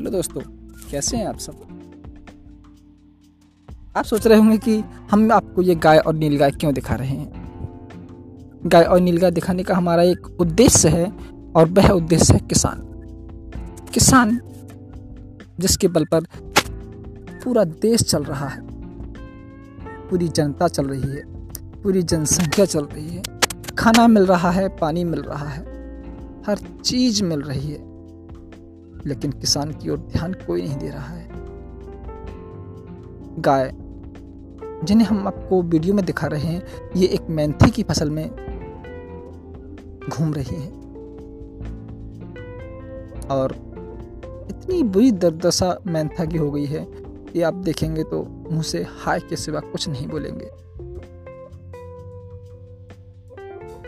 Hello दोस्तों, कैसे हैं आप सब? आप सोच रहे होंगे कि हम आपको ये गाय और नीलगाय क्यों दिखा रहे हैं? गाय और नीलगाय दिखाने का हमारा एक उद्देश्य है और वह उद्देश्य है किसान। किसान जिसके बल पर पूरा देश चल रहा है, पूरी जनता चल रही है, पूरी जनसंख्या चल रही है, खाना मिल रहा है, पानी मिल रहा है, हर चीज़ मिल रही है। लेकिन किसान की ओर ध्यान कोई नहीं दे रहा है। गाय, जिन्हें हम आपको वीडियो में दिखा रहे हैं, ये एक मेंथी की फ़सल में घूम रही है। और इतनी बुरी दर्दशा मेंथा की हो गई है कि आप देखेंगे तो मुँह से हाय के सिवा कुछ नहीं बोलेंगे।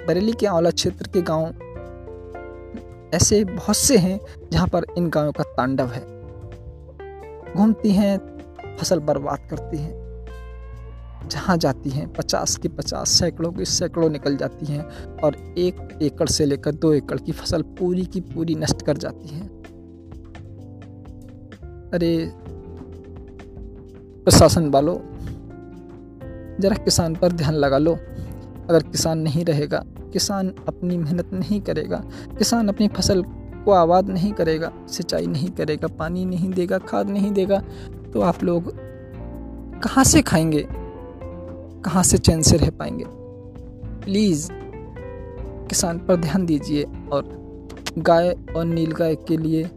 बरेली के आंवला क्षेत्र के गाँव ऐसे बहुत से हैं जहाँ पर इन गायों का तांडव है। घूमती हैं, फ़सल बर्बाद करती हैं। जहाँ जाती हैं, पचास की पचास सैकड़ों की सैकड़ों निकल जाती हैं और एक एकड़ से लेकर दो एकड़ की फ़सल पूरी की पूरी नष्ट कर जाती हैं। अरे, प्रशासन वालों, जरा किसान पर ध्यान लगा लो। अगर किसान नहीं रहेगा, किसान अपनी मेहनत नहीं करेगा, किसान अपनी फ़सल को आबाद नहीं करेगा, सिंचाई नहीं करेगा, पानी नहीं देगा, खाद नहीं देगा तो आप लोग कहाँ से खाएँगे? कहाँ से चैन से रह पाएँगे? प्लीज़ किसान पर ध्यान दीजिए और गाय और नील गाय के लिए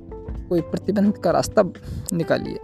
कोई प्रतिबंध का रास्ता निकालिए।